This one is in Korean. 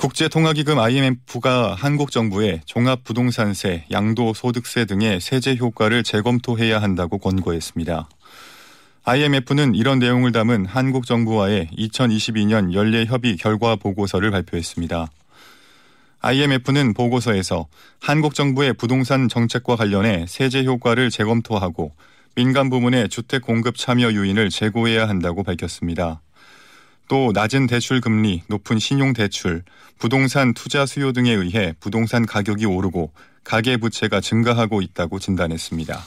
국제통화기금 IMF가 한국 정부에 종합부동산세, 양도소득세 등의 세제 효과를 재검토해야 한다고 권고했습니다. IMF는 이런 내용을 담은 한국 정부와의 2022년 연례 협의 결과 보고서를 발표했습니다. IMF는 보고서에서 한국 정부의 부동산 정책과 관련해 세제 효과를 재검토하고 민간 부문의 주택 공급 참여 요인을 제고해야 한다고 밝혔습니다. 또 낮은 대출 금리, 높은 신용 대출, 부동산 투자 수요 등에 의해 부동산 가격이 오르고 가계 부채가 증가하고 있다고 진단했습니다.